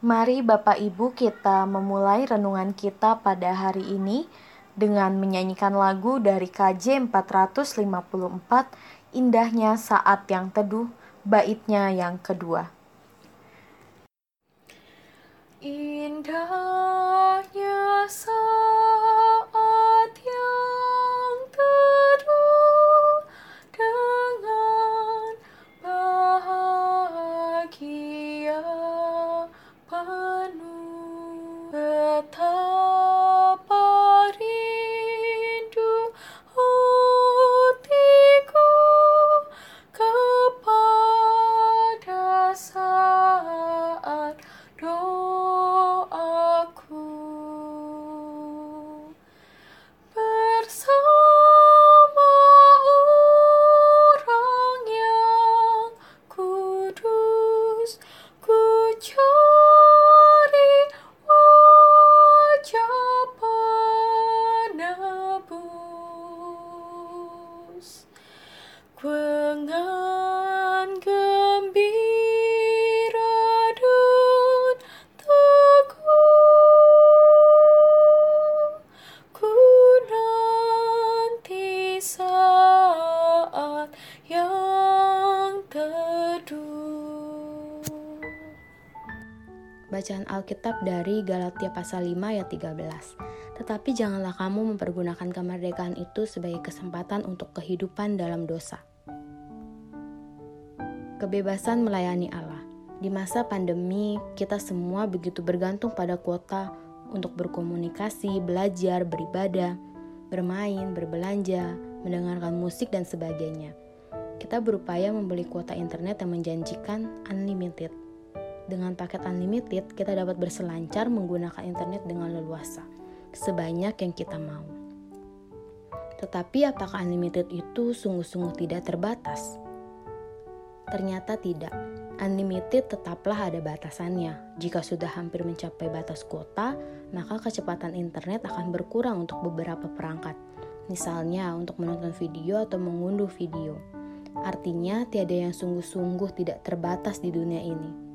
Mari Bapak Ibu kita memulai renungan kita pada hari ini dengan menyanyikan lagu dari KJ 454 Indahnya Saat Yang Teduh, baitnya yang kedua. Indahnya saat Bacaan Alkitab dari Galatia pasal 5 ayat 13. Tetapi janganlah kamu mempergunakan kemerdekaan itu sebagai kesempatan untuk kehidupan dalam dosa. Kebebasan melayani Allah. Di masa pandemi, kita semua begitu bergantung pada kuota untuk berkomunikasi, belajar, beribadah, bermain, berbelanja, mendengarkan musik, dan sebagainya. Kita berupaya membeli kuota internet yang menjanjikan unlimited. Dengan paket unlimited, kita dapat berselancar menggunakan internet dengan leluasa, sebanyak yang kita mau. Tetapi apakah unlimited itu sungguh-sungguh tidak terbatas? Ternyata tidak. Unlimited tetaplah ada batasannya. Jika sudah hampir mencapai batas kuota, maka kecepatan internet akan berkurang untuk beberapa perangkat. Misalnya untuk menonton video atau mengunduh video. Artinya tiada yang sungguh-sungguh tidak terbatas di dunia ini.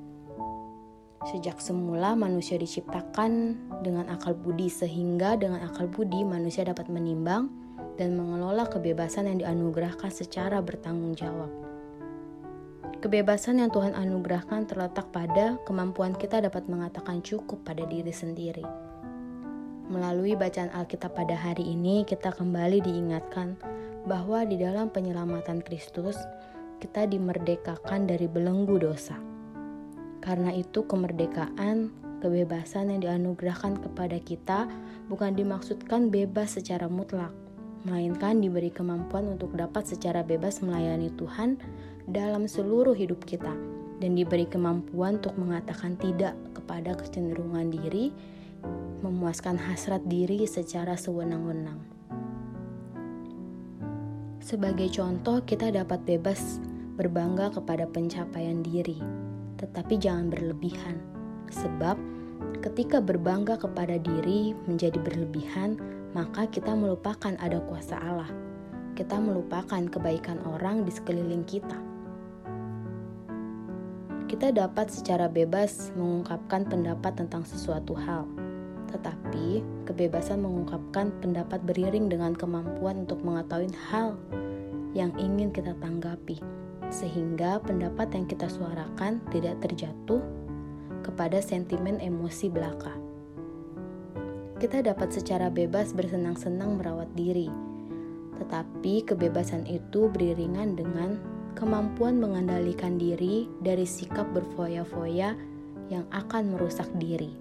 Sejak semula manusia diciptakan dengan akal budi sehingga dengan akal budi manusia dapat menimbang dan mengelola kebebasan yang dianugerahkan secara bertanggung jawab. Kebebasan yang Tuhan anugerahkan terletak pada kemampuan kita dapat mengatakan cukup pada diri sendiri. Melalui bacaan Alkitab pada hari ini, kita kembali diingatkan bahwa di dalam penyelamatan Kristus, kita dimerdekakan dari belenggu dosa. Karena itu, kemerdekaan, kebebasan yang dianugerahkan kepada kita bukan dimaksudkan bebas secara mutlak, melainkan diberi kemampuan untuk dapat secara bebas melayani Tuhan dalam seluruh hidup kita dan diberi kemampuan untuk mengatakan tidak kepada kecenderungan diri, memuaskan hasrat diri secara sewenang-wenang. Sebagai contoh, kita dapat bebas berbangga kepada pencapaian diri, tetapi jangan berlebihan, sebab ketika berbangga kepada diri menjadi berlebihan, maka kita melupakan ada kuasa Allah. Kita melupakan kebaikan orang di sekeliling kita. Kita dapat secara bebas mengungkapkan pendapat tentang sesuatu hal, tetapi kebebasan mengungkapkan pendapat beriring dengan kemampuan untuk mengetahui hal yang ingin kita tanggapi, sehingga pendapat yang kita suarakan tidak terjatuh kepada sentimen emosi belaka. Kita dapat secara bebas bersenang-senang merawat diri, tetapi kebebasan itu beriringan dengan kemampuan mengendalikan diri dari sikap berfoya-foya yang akan merusak diri.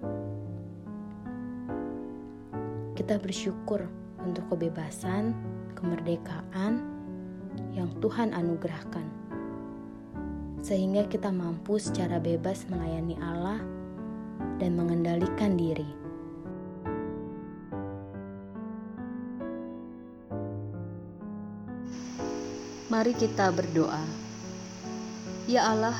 Kita bersyukur untuk kebebasan, kemerdekaan yang Tuhan anugerahkan, sehingga kita mampu secara bebas melayani Allah dan mengendalikan diri. Mari kita berdoa. Ya Allah,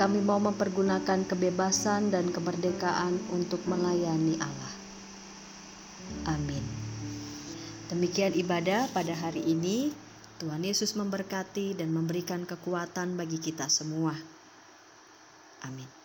kami mau mempergunakan kebebasan dan kemerdekaan untuk melayani Allah. Amin. Demikian ibadah pada hari ini. Tuhan Yesus memberkati dan memberikan kekuatan bagi kita semua. Amin.